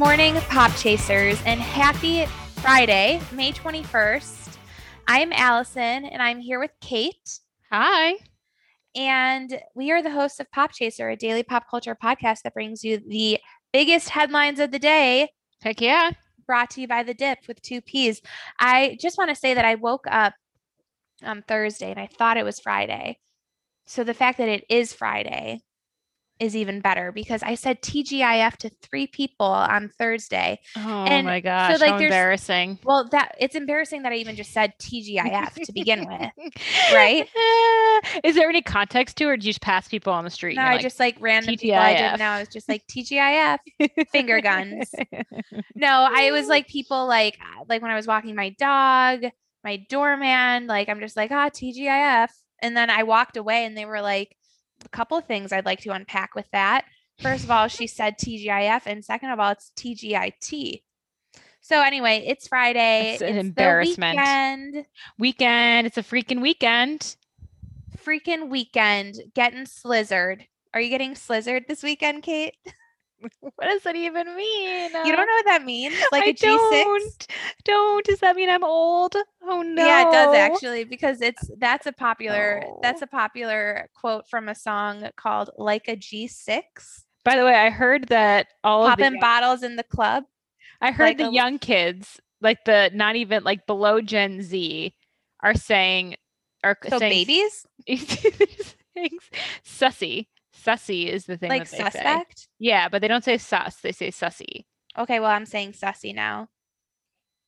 morning, Pop Chasers, and happy Friday, May 21st. I'm Allison, and I'm here with Kate. Hi. And we are the hosts of Pop Chaser, a daily pop culture podcast that brings you the biggest headlines of the day, Heck yeah. brought to you by The Dip with two P's. I just want to say that I woke up on Thursday and I thought it was Friday. So the fact that it is Friday is even better because I said TGIF to three people on Thursday. Oh And my so, gosh. like, how there's- embarrassing. Well, that it's embarrassing that I even just said TGIF to begin with. right? Is there any context to it, or do you just pass people on the street? No, I like, just like random people I TGIF. didn't know. I was just like TGIF finger guns. No, I was like people like uh, like when I was walking my dog, my doorman, like I'm just like, ah, TGIF. And then I walked away and they were like a couple of things I'd like to unpack with that. First of all, she said TGIF, and second of all, it's TGIT. So anyway, it's Friday. It's an the embarrassment. weekend, weekend. It's a freaking weekend. freaking weekend, getting slizzard. Are you getting slizzard this weekend, Kate? What does that even mean? You don't uh, know what that means? Like I a G6? don't. Don't. Does that mean I'm old? Oh no. Yeah, it does actually because it's that's a popular No. that's a popular quote from a song called Like a G6. By the way, I heard that all of the Popping young- bottles in the club. I heard like the a- young kids, like the not even like below Gen Z, are saying are So saying babies? things sussy. Sussy is the thing Like that they say. suspect? Yeah, but they don't say sus. They say sussy. Okay, well I'm saying sussy now.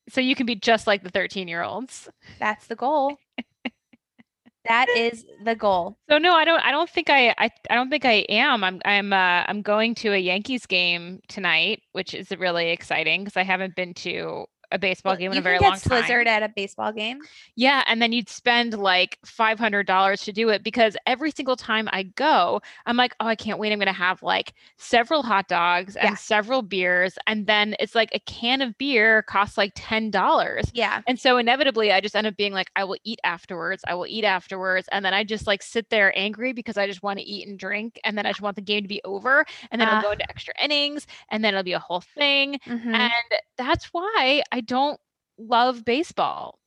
So you can be just like the 13 year olds. That's the goal. that is the goal. So no, I don't. I don't think I. I, I don't think I am. I'm. I'm. Uh, I'm going to a Yankees game tonight, which is really exciting because I haven't been to a baseball Well, game in a very long get slizzard at a baseball game. Yeah, and then you'd spend like five hundred dollars to do it because every single time I go, I'm like, oh, I can't wait. I'm gonna have like several hot dogs and Yeah. several beers, and then it's like a can of beer costs like ten dollars. Yeah. And so inevitably, I just end up being like, I will eat afterwards. I will eat afterwards. And then I just like sit there angry because I just want to eat and drink. And then I just want the game to be over. And then Ah. it'll go into extra innings. And then it'll be a whole thing. Mhm. And that's why I don't love baseball.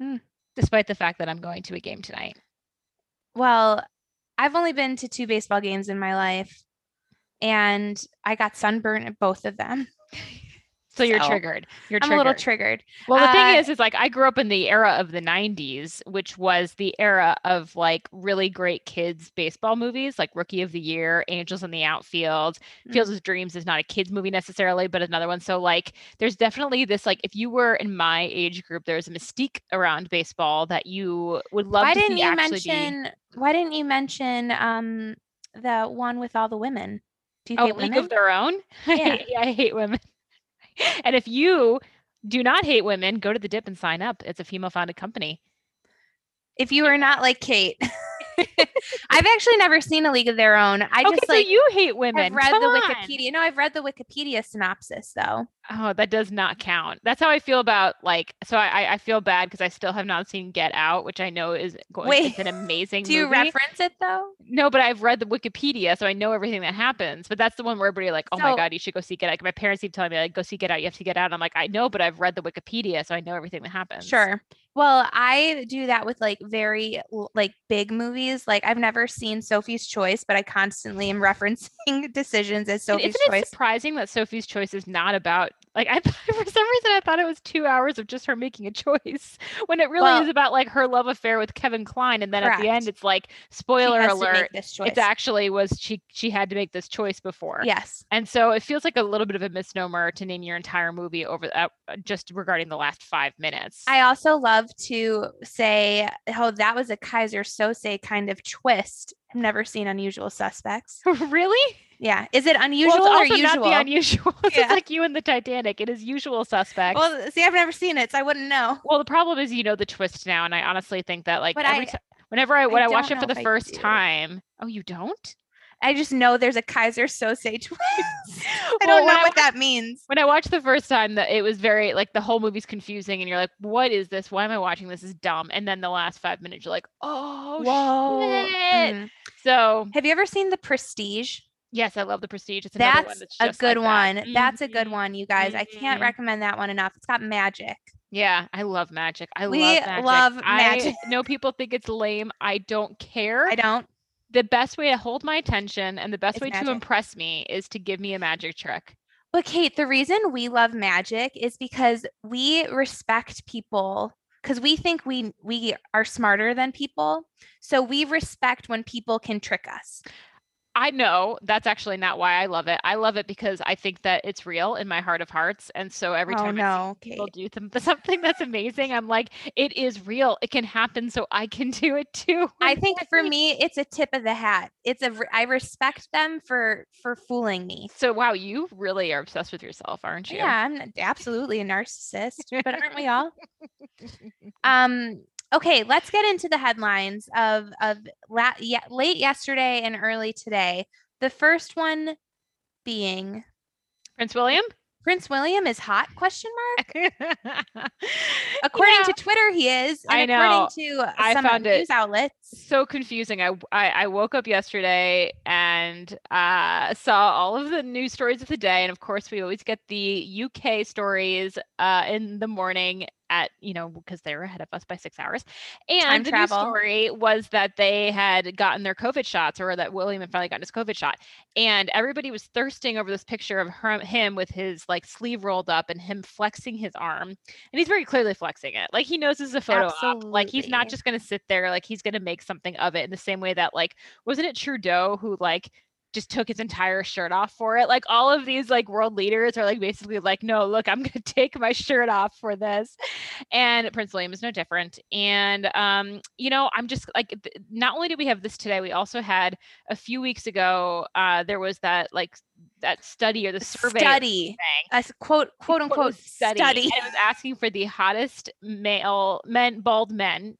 Hmm. Despite the fact that I'm going to a game tonight. Well, I've only been to two baseball games in my life and I got sunburned at both of them. So you're So, triggered. You're I'm triggered. a little triggered. Well, the Uh, thing is, is like I grew up in the era of the 90s, which was the era of like really great kids baseball movies like Rookie of the Year, Angels in the Outfield. Mm. Fields of Dreams is not a kids movie necessarily, but another one. So like there's definitely this like if you were in my age group, there's a mystique around baseball that you would love why to didn't see you actually be. mention why didn't you mention um the one with all the women? Do you Oh, League women? of Their Own? I Yeah. hate- I hate women. and if you do not hate women, go to the dip and sign up. It's a female founded company. if you are not like Kate. I've actually never seen a League of Their Own. I okay, just like so you hate women. I've read Come the on. Wikipedia. No, I've read the Wikipedia synopsis though. Oh, that does not count. That's how I feel about like. So I I- feel bad because I still have not seen Get Out, which I know is going. Wait, it's an amazing. Do you movie. reference it though? No, but I've read the Wikipedia, so I know everything that happens. But that's the one where everybody like, oh my god, you should go see Get Out. My parents keep telling me like, go see Get Out. You have to get out. I'm like, I know, but I've read the Wikipedia, so I know everything that happens. Sure. Well, I do that with like very like big movies. Like I've never seen Sophie's Choice, but I constantly am referencing decisions as And Sophie's isn't it surprising that Sophie's Choice is not about Like I for some reason I thought it was two hours of just her making a choice when it really Well- is about like her love affair with Kevin Kline, and then at the end it's like spoiler has to make alert. It's actually was she she had to make this choice before. yes. And so it feels like a little bit of a misnomer to name your entire movie over uh, just regarding the last five minutes. I also love to say how that was a Keyser Söze kind of twist. I've never seen Unusual Suspects. really? Yeah. Is it unusual well, or it's also usual? not the unusual. It's Yeah. like you and the Titanic. It is usual suspects. Well, see, I've never seen it, so I wouldn't know. Well, the problem is you know the twist now, and I honestly think that like I- whenever I when I, watch it for the I first time, oh, you don't? I just know there's a Keyser Söze twist. I don't know I what that means. When I watched the first time, that it was very like the whole movie's confusing, and you're like, "What is this? Why am I watching this? This is dumb." And then the last five minutes, you're like, "Oh Whoa. shit!" Mm. So Have you ever seen The Prestige? Yes, I love the Prestige. It's another one That's that's a good like that. one. That's a good Mhm. one, you guys. I can't Mhm. recommend that one enough. It's got magic. Yeah, I love magic. I We love magic. love I know people think it's lame. I don't care. I don't. the best way to hold my attention and the best It's way magic. to impress me is to give me a magic trick. But Kate, the reason we love magic is because we respect people because we think we we are smarter than people. So we respect when people can trick us. I know that's actually not why I love it. I love it because I think that it's real in my heart of hearts. And so every oh time I see no, people do something that's amazing, I'm like, it is real. It can happen. So I can do it too. I think for me it's a tip of the hat. It's a I respect them for for fooling me. So wow, you really are obsessed with yourself, aren't you? Yeah, I'm absolutely a narcissist, but aren't we all? Um okay, let's get into the headlines of of la- yeah, late yesterday and early today. The first one being Prince William? Prince William is hot question mark according Yeah. to Twitter he is and I know. according to I some found it news outlets so confusing. I, I I woke up yesterday and uh, saw all of the news stories of the day, and of course, we always get the UK stories uh, in the morning at you know because they're ahead of us by six hours. And the travel. story was that they had gotten their COVID shots, or that William had finally gotten his COVID shot, and everybody was thirsting over this picture of her, him with his like sleeve rolled up and him flexing his arm, and he's very clearly flexing it, like he knows this is a photo op. Like he's not just going to sit there like he's going to make something of it in the same way that like wasn't it Trudeau who like just took his entire shirt off for it. Like all of these like world leaders are like basically like no look I'm going to take my shirt off for this. And Prince William is no different. And um you know I'm just like th- not only did we have this today we also had a few weeks ago uh there was that like that study or the survey study. something a quote quote quote, unquote study, and it was asking for the hottest male men bald men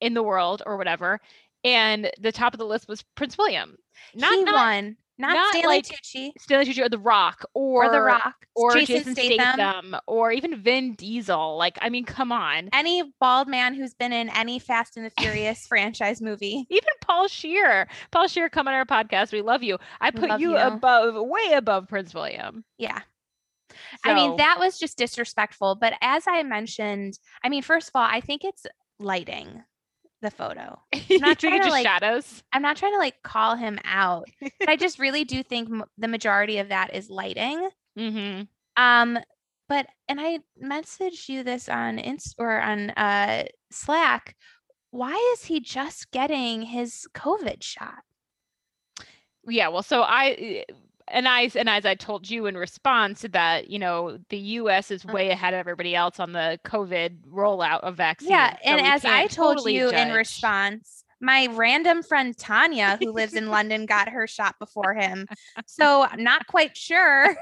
in the world or whatever and the top of the list was prince william not he not won not, not Stanley like Tucci stanley tucci or the rock or, or The Rock or Jason, Statham. or even vin diesel like i mean come on any bald man who's been in any Fast and the Furious franchise movie. even paul scheer paul scheer come on our podcast we love you i put love you, you. above way above prince william Yeah. I mean, that was just disrespectful. But as I mentioned, I mean, first of all, I think it's lighting the photo. you not trying to, like, shadows I'm not trying to like call him out, but I just really do think m- the majority of that is lighting. mm-hmm. Um, but and I messaged you this on Inst or on uh Slack. Why is he just getting his COVID shot? yeah well so i and i and as i told you in response that you know the us is way uh-huh. ahead of everybody else on the covid rollout of vaccines Yeah, so and as I told totally you in response, my random friend Tanya, who lives in London, got her shot before him. So I'm not quite sure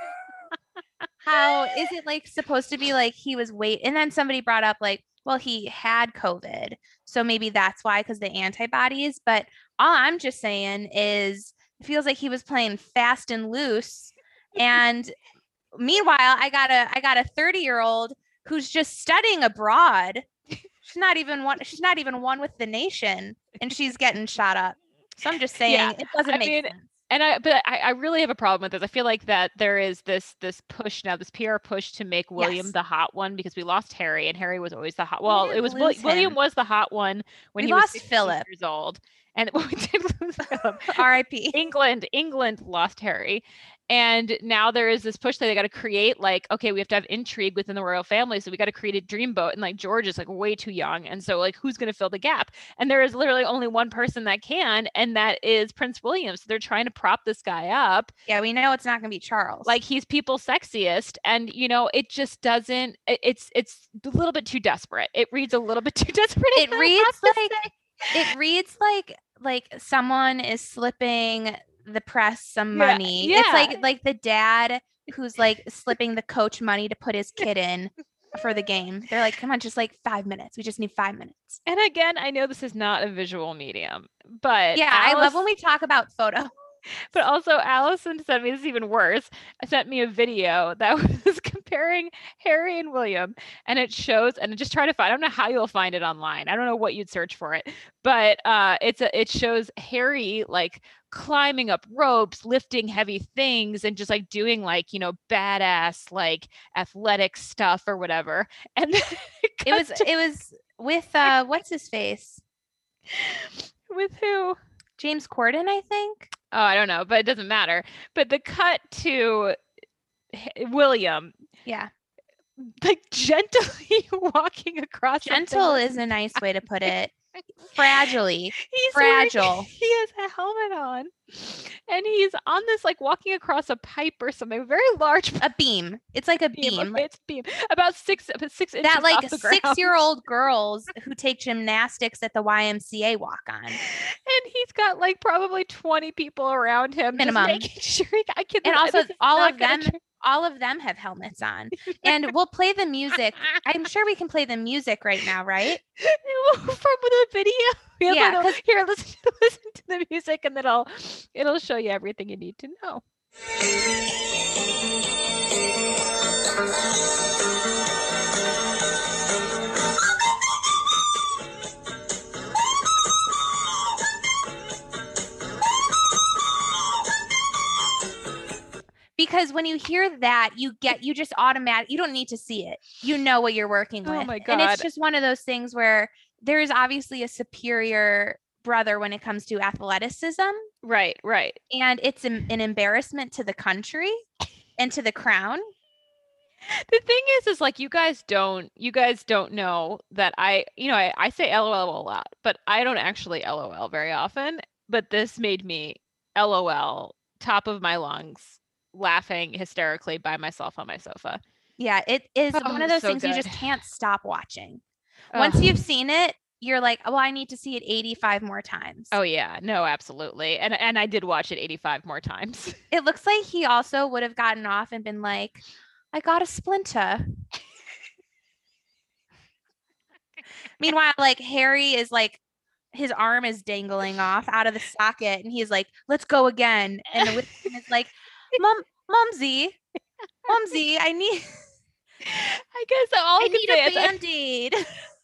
how is it like supposed to be like he was wait and then somebody brought up like, well, he had COVID. So maybe that's why because the antibodies. But all I'm just saying is it feels like he was playing fast and loose. And meanwhile, I got a I got a 30 year old who's just studying abroad. She's not even one. She's not even one with the nation, and she's getting shot up. So I'm just saying Yeah, it doesn't I make mean, sense. and i but I, I really have a problem with this i feel like that there is this this push now this pr push to make william Yes. the hot one because we lost harry and harry was always the hot well it was william him. was the hot one when We he was lost 16 Philip. years old and we did lose philip R.I.P. England, England lost Harry. And now there is this push that they got to create like, okay, we have to have intrigue within the royal family. So we got to create a dreamboat. And like George is like way too young. And so like who's gonna fill the gap? And there is literally only one person that can, and that is Prince William. So they're trying to prop this guy up. Yeah, we know it's not gonna be Charles. Like he's people's sexiest. And you know, it just doesn't it's it's a little bit too desperate. It reads a little bit too desperate. it reads like it reads like like someone is slipping the press some money. Yeah, money. It's like like the dad who's like slipping the coach money to put his kid in for the game. They're like, come on, just like five minutes. We just need five minutes. And again, I know this is not a visual medium, but Yeah, I love when we talk about photo. But also, Allison sent me this even worse. Sent me a video that was comparing Harry and William, and it shows. And just try to find. I don't know how you'll find it online. I don't know what you'd search for it, but uh, it's a. It shows Harry like climbing up ropes, lifting heavy things, and just like doing like you know badass like athletic stuff or whatever. And then It was to- it was with uh what's his face? with who? James Corden, I think. Oh, I don't know, but it doesn't matter. But the cut to William, Yeah. like gently walking across. Gentle is a nice way to put it. Fragilely. He's wearing- fragile. he has a helmet on, and he's on this like walking across a pipe or something. Very large A beam. It's like a beam. beam. It's beam about six six inches that like off the ground. six year old girls who take gymnastics at the YMCA walk on. and he's got like probably 20 people around him Minimum. making sure he, I can And also all of them all of them have helmets on. And we'll play the music. I'm sure we can play the music right now, right? from the video. Yeah, little- here, listen, listen to the music, and then it'll it'll show you everything you need to know. Because when you hear that, you get you just automatic you don't need to see it. You know what you're working with. Oh with. my god! And it's just one of those things where there is obviously a superior brother when it comes to athleticism. Right, right. And it's an, an embarrassment to the country and to the crown. The thing is, is like you guys don't you guys don't know that I you know I, I say LOL a lot, but I don't actually LOL very often. But this made me LOL top of my lungs, laughing hysterically by myself on my sofa. Yeah, it is Oh, one of those so things you just can't stop watching. Once you've seen it, you're like, oh, I need to see it 85 more times. Oh yeah, no, absolutely. And and I did watch it 85 more times. It looks like he also would have gotten off and been like, I got a splinter. Meanwhile, like Harry is like, his arm is dangling off out of the socket, and he's like, "Let's go again." And the is like, "Mom, Mumsy, Mumsy, I need, I guess all I, I need a is band aid.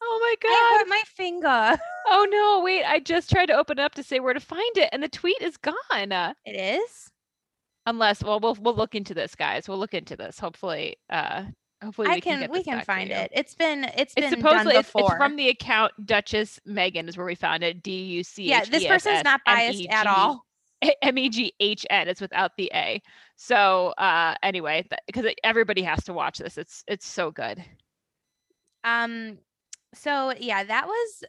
oh my god! I hurt my finger." Oh no, wait, I just tried to open it up to say where to find it and the tweet is gone. It is. Unless well we'll we'll look into this guys. We'll look into this. Hopefully uh hopefully I we can, can, get we can find it. It's been it's It's been done supposedly it's, it's from the account Duchess Megan is where we found it. D U C. yeah, this person's not biased at all. M E G H N. It's without the A. So uh anyway, because everybody has to watch this. It's it's so good. Um, so yeah, that was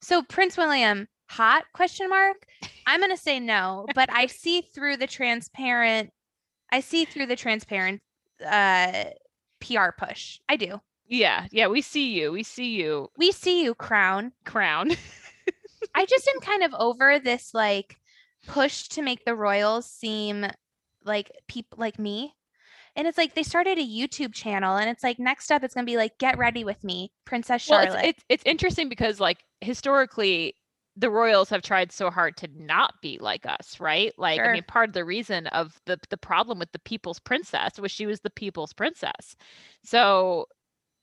so Prince William hot question mark. I'm gonna say no, but I see through the transparent. I see through the transparent uh PR push. I do. Yeah, yeah, we see you. We see you, We see you, Crown. Crown. I just am kind of over this like push to make the royals seem like people like me. And it's like they started a YouTube channel and it's like next up it's going to be like get ready with me, Princess well, Charlotte. it's, it's it's interesting because like historically the royals have tried so hard to not be like us, right? Like I mean part of the reason of the the problem with the people's princess was she was the people's princess. So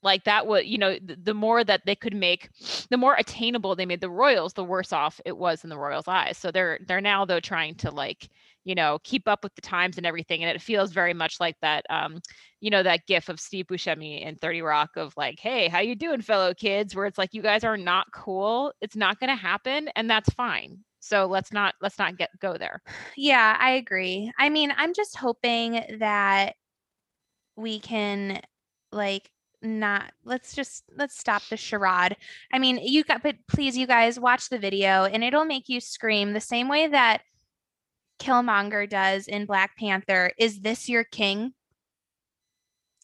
like that would you know the, the more that they could make the more attainable they made the royals the worse off it was in the royals eyes so they're they're now though trying to like you know keep up with the times and everything and it feels very much like that um you know that gif of steve buscemi in 30 rock of like hey how you doing fellow kids where it's like you guys are not cool it's not going to happen and that's fine So let's not let's not get go there. Yeah, I agree. I mean, I'm just hoping that we can like not let's just let's stop the charade. I mean, you got but please you guys watch the video and it'll make you scream the same way that Killmonger does in Black Panther. Is this your king?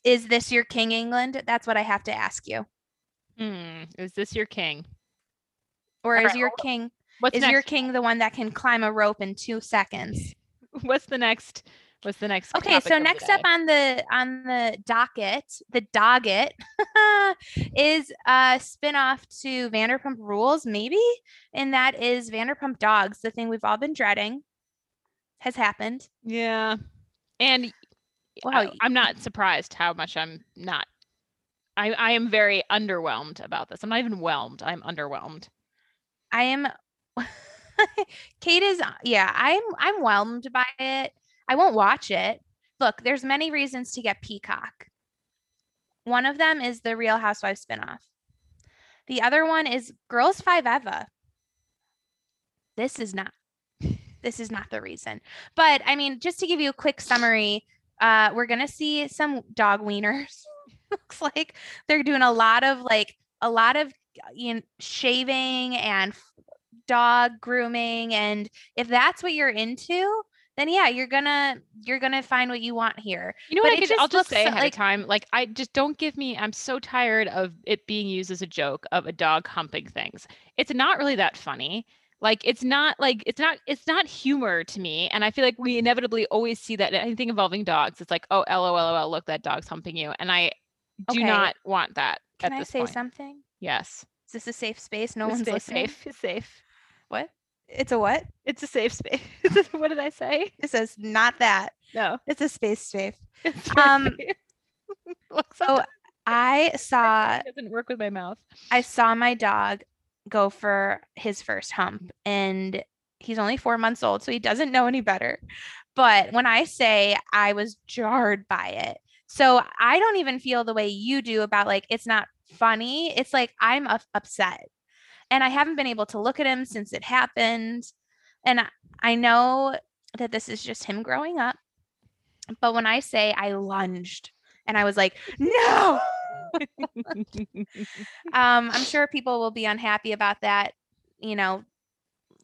Is this your king, England? That's what I have to ask you. Hmm. Is this your king? Or All is right, your king What's is next? your king the one that can climb a rope in two seconds? What's the next? What's the next? Okay, so next up on the on the docket, the docket is a spin-off to Vanderpump Rules, maybe, and that is Vanderpump Dogs, the thing we've all been dreading has happened. Yeah. And Wow, I, I'm not surprised how much I'm not. I, I am very underwhelmed about this. I'm not even whelmed. I'm underwhelmed. I am Kate is yeah, I'm I'm whelmed by it. I won't watch it. Look, there's many reasons to get Peacock. One of them is the Real Housewives spinoff. The other one is Girls Five Eva. This is not this is not the reason. But I mean, just to give you a quick summary, uh, we're gonna see some dog wieners. Looks like they're doing a lot of like a lot of you know, shaving and dog grooming and if that's what you're into then yeah you're gonna you're gonna find what you want here You know But what? I could, I'll just just say ahead like- of time. Like, I just don't give me. I'm so tired of it being used as a joke of a dog humping things. It's not really that funny. Like, it's not like it's not it's not humor to me. And I feel like we inevitably always see that anything involving dogs. It's like, oh, lol, lol, look, that dog's humping you, and I do Okay. not want that can i this say point. something Yes, is this a safe space no It's one's safe, listening Safe. Safe. what it's a what It's a safe space. what did I say? it says not that No. it's a space safe Um. So i saw it doesn't work with my mouth. I saw my dog go for his first hump and he's only 4 months old so he doesn't know any better. But when I say I was jarred by it. So I don't even feel the way you do about like it's not funny. It's like I'm up- upset. And I haven't been able to look at him since it happened. And I- know that this is just him growing up. But when I say I lunged and I was like, "No!" um, I'm sure people will be unhappy about that. You know,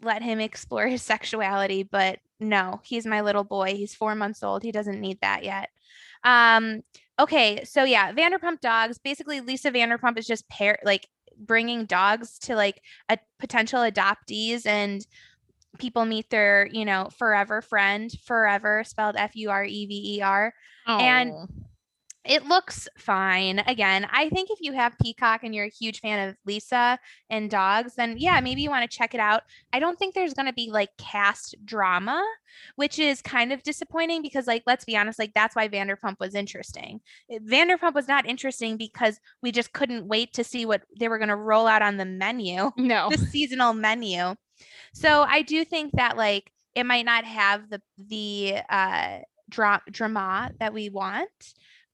let him explore his sexuality, but no, he's my little boy. He's four months old. He doesn't need that yet. Um, okay, so yeah, Vanderpump Dogs. Basically, Lisa Vanderpump is just pair like bringing dogs to like a potential adoptees and people meet their you know forever friend forever spelled f-u-r-e-v-e-r And Oh. It looks fine. Again, I think if you have Peacock and you're a huge fan of Lisa and dogs, then yeah, maybe you want to check it out. I don't think there's going to be like cast drama, which is kind of disappointing because, like, let's be honest, like, that's why Vanderpump was interesting. Uh, Vanderpump was not interesting because we just couldn't wait to see what they were going to roll out on the menu no. the seasonal menu. So I do think that like it might not have the the uh dra- drama that we want,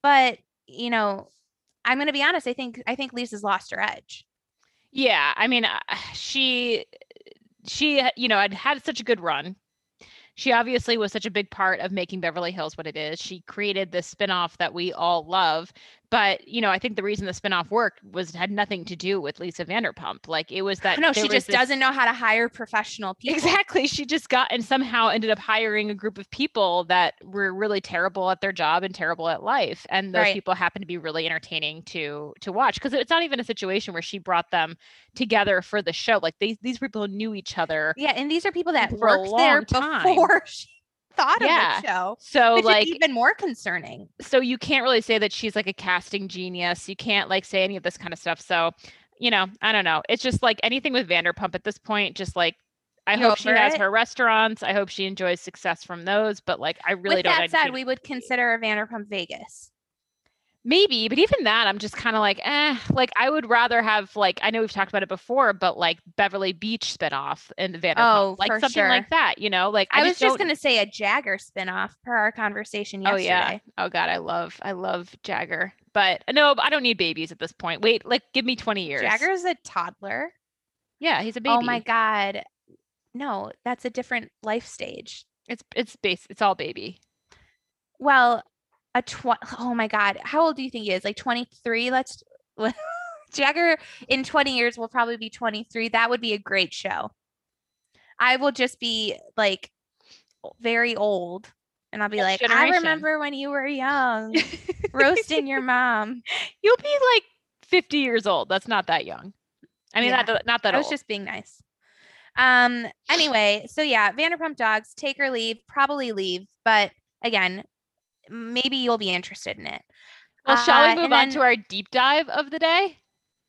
but you know, I'm going to be honest, I think I think Lisa's lost her edge. Yeah, I mean, uh, she she you know had had such a good run. She obviously was such a big part of making Beverly Hills what it is. She created this spinoff that we all love. But, you know, I think the reason the spinoff worked was had nothing to do with Lisa Vanderpump. Like it was that No, she just this- doesn't know how to hire professional people. Exactly. She just got and somehow ended up hiring a group of people that were really terrible at their job and terrible at life. And those Right. people happen to be really entertaining to to watch because it's not even a situation where she brought them together for the show. Like these these people knew each other. Yeah, and these are people that worked there time. before she thought Yeah. of the show. So like even more concerning. so you can't really say that she's like a casting genius. You can't like say any of this kind of stuff. So, you know, I don't know. It's just like anything with Vanderpump at this point, just like I You hope she has it? her restaurants. I hope she enjoys success from those. But like I really With don't that said, we would consider a Vanderpump Vegas. Maybe, but even that, I'm just kind of like, eh. Like, I would rather have like I know we've talked about it before, but like Beverly Beach spinoff and Vanderpump, Oh, like for something sure. like that. You know, like I, was just going to say a Jagger spinoff per our conversation yesterday. Oh yeah. Oh god, I love I love Jagger, but no, I don't need babies at this point. Wait, like give me 20 years. Jagger's a toddler. yeah, he's a baby. Oh my god. no, that's a different life stage. It's it's base. It's all baby. Well, a tw- oh my god, how old do you think he is? Like 23? Let's Jagger in 20 years will probably be 23. That would be a great show. I will just be like very old and I'll be like, generation. I remember when you were young, roasting your mom. You'll be like 50 years old. That's not that young. I mean, Yeah. not that not that I was old. just being nice. Um, anyway, so yeah, Vanderpump Dogs, take or leave, probably leave, but again, maybe you'll be interested in it. well, shall Uh, we move on then- to our deep dive of the day?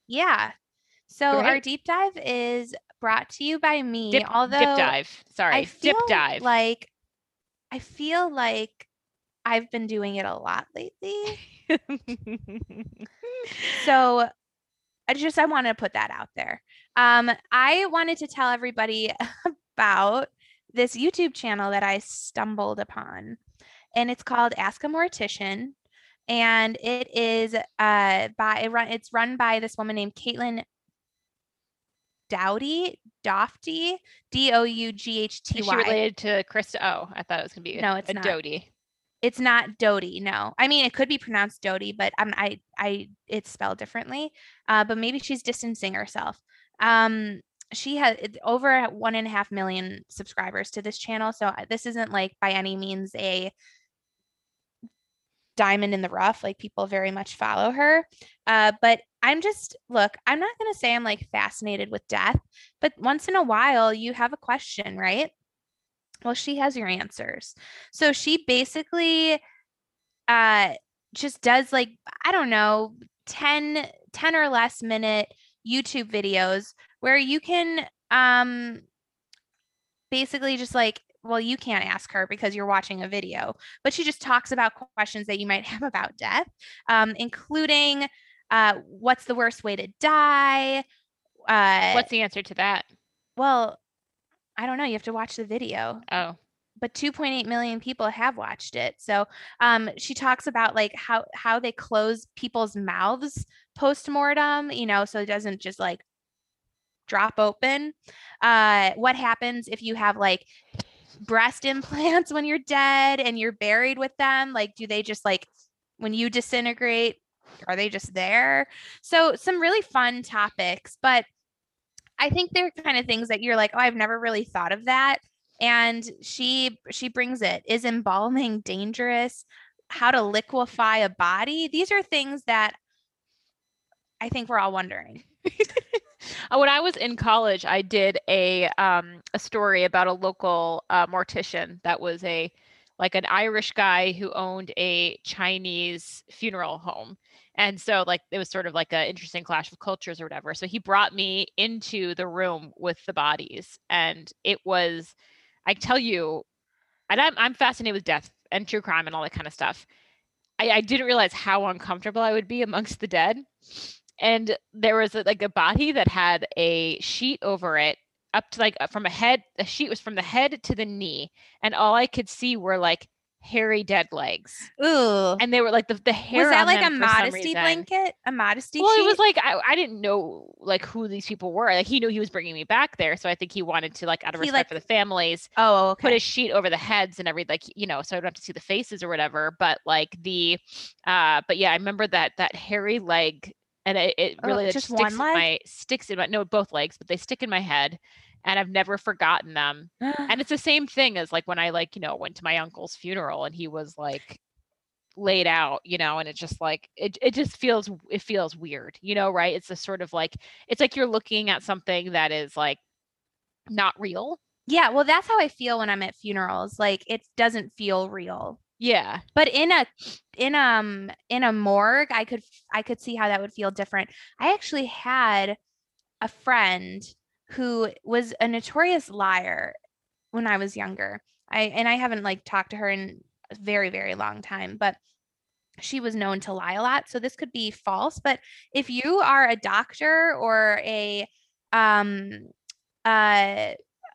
Yeah. So our deep dive is brought to you by me. Dip, although dip dive. Sorry, I dip dive. like I feel like I've been doing it a lot lately. So I just I wanted to put that out there. Um, I wanted to tell everybody about this YouTube channel that I stumbled upon, and it's called Ask a Mortician, and it is uh by it run it's run by this woman named Caitlin Doughty Dofty D O U G H T she related to Krista? Oh, I thought it was gonna be No, it's a not. Dodie. It's not Doty, no. I mean, it could be pronounced Doty, but I'm, I, I, it's spelled differently. Uh, but maybe she's distancing herself. Um, she has over one and a half million subscribers to this channel, so this isn't like by any means a diamond in the rough. Like people very much follow her. Uh, but I'm just look. I'm not gonna say I'm like fascinated with death, but once in a while you have a question, right? Well, she has your answers. So she basically uh just does like I don't know 10 10 or less minute YouTube videos where you can um basically just like well you can't ask her because you're watching a video but she just talks about questions that you might have about death um including uh what's the worst way to die uh What's the answer to that? well I don't know you have to watch the video Oh, but 2.8 million people have watched it. So um, she talks about like how how they close people's mouths post mortem, you know, so it doesn't just like drop open. Uh, what happens if you have like breast implants when you're dead and you're buried with them? Like, do they just like when you disintegrate? Are they just there? So some really fun topics, but I think they're kind of things that you're like, oh, I've never really thought of that and she she brings it is embalming dangerous how to liquefy a body these are things that i think we're all wondering when I was in college, I did a um a story about a local uh, mortician that was a like an Irish guy who owned a Chinese funeral home. And so like it was sort of like an interesting clash of cultures or whatever. So he brought me into the room with the bodies and it was I tell you and I'm I'm fascinated with death and true crime and all that kind of stuff. I, I didn't realize how uncomfortable I would be amongst the dead and there was a, like a body that had a sheet over it up to like uh, from a head the sheet was from the head to the knee and all i could see were like hairy dead legs. Ooh. And they were like the, the hair was that like a modesty blanket? A modesty well sheet it was like I, I didn't know like who these people were. Like he knew he was bringing me back there so i think he wanted to like out of He, respect like- for the families oh okay. put a sheet over the heads and every like you know, so I don't have to see the faces or whatever. But like the, uh, but yeah, I remember that that hairy leg, and it, it Oh, really just sticks in my sticks in my no both legs, but they stick in my head, and I've never forgotten them. And it's the same thing as like when I like you know went to my uncle's funeral and he was like laid out you know and it just like it, it just feels it feels weird you know right? It's a sort of like it's like you're looking at something that is like not real. Yeah well that's how i feel when i'm at funerals like it doesn't feel real yeah. But in a in um in a morgue i could i could see how that would feel different. I actually had a friend who was a notorious liar when i was younger. I and i haven't like talked to her in a very very long time but she was known to lie a lot so this could be false but if you are a doctor or a um uh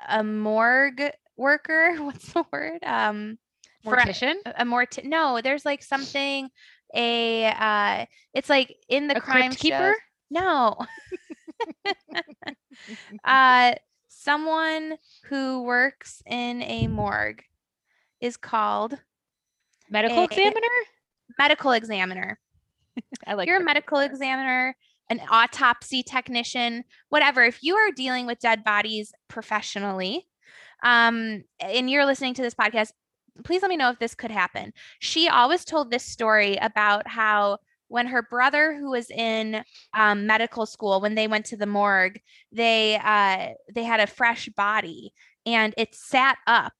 a morgue worker what's the word? Um for- mortician a more no there's like something a uh it's like in the a crime keeper no uh someone who works in a morgue is called Medical A- examiner? medical examiner. I like you're a medical examiner, an autopsy technician, whatever. If you are dealing with dead bodies professionally, um, and you're listening to this podcast, please let me know if this could happen. She always told this story about how when her brother, who was in um, medical school, when they went to the morgue, they uh, they had a fresh body and it sat up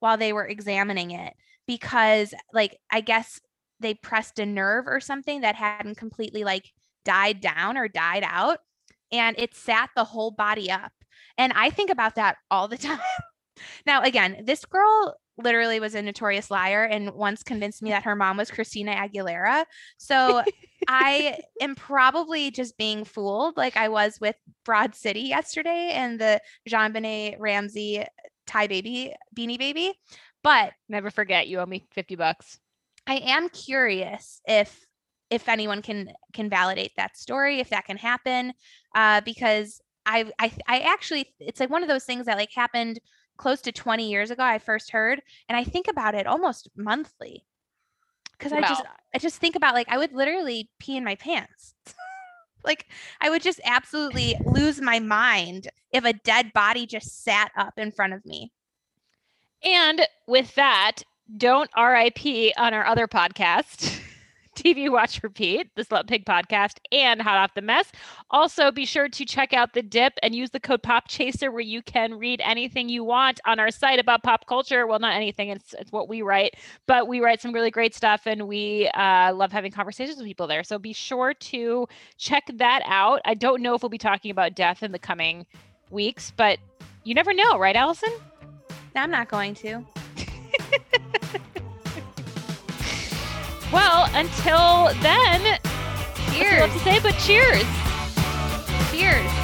while they were examining it because, like, I guess they pressed a nerve or something that hadn't completely like died down or died out and it sat the whole body up and i think about that all the time now again this girl literally was a notorious liar and once convinced me that her mom was christina aguilera so i am probably just being fooled like i was with broad city yesterday and the jonbenet ramsey tie baby beanie baby but Never forget, you owe me 50 bucks. I am curious if if anyone can can validate that story, if that can happen, uh, because I I I actually it's like one of those things that like happened close to 20 years ago. I first heard, and I think about it almost monthly because I just I just think about like I would literally pee in my pants. like I would just absolutely lose my mind if a dead body just sat up in front of me. And with that, don't RIP on our other podcast, TV Watch Repeat, the Slut Pig podcast, and Hot Off the Mess. Also, be sure to check out The Dip and use the code Pop Chaser where you can read anything you want on our site about pop culture. Well, not anything, it's, it's what we write, but we write some really great stuff and we uh, love having conversations with people there. So be sure to check that out. I don't know if we'll be talking about death in the coming weeks, but you never know, right, Allison? I'm not going to. Well, until then, that's what Cheers. to say, but cheers. Cheers.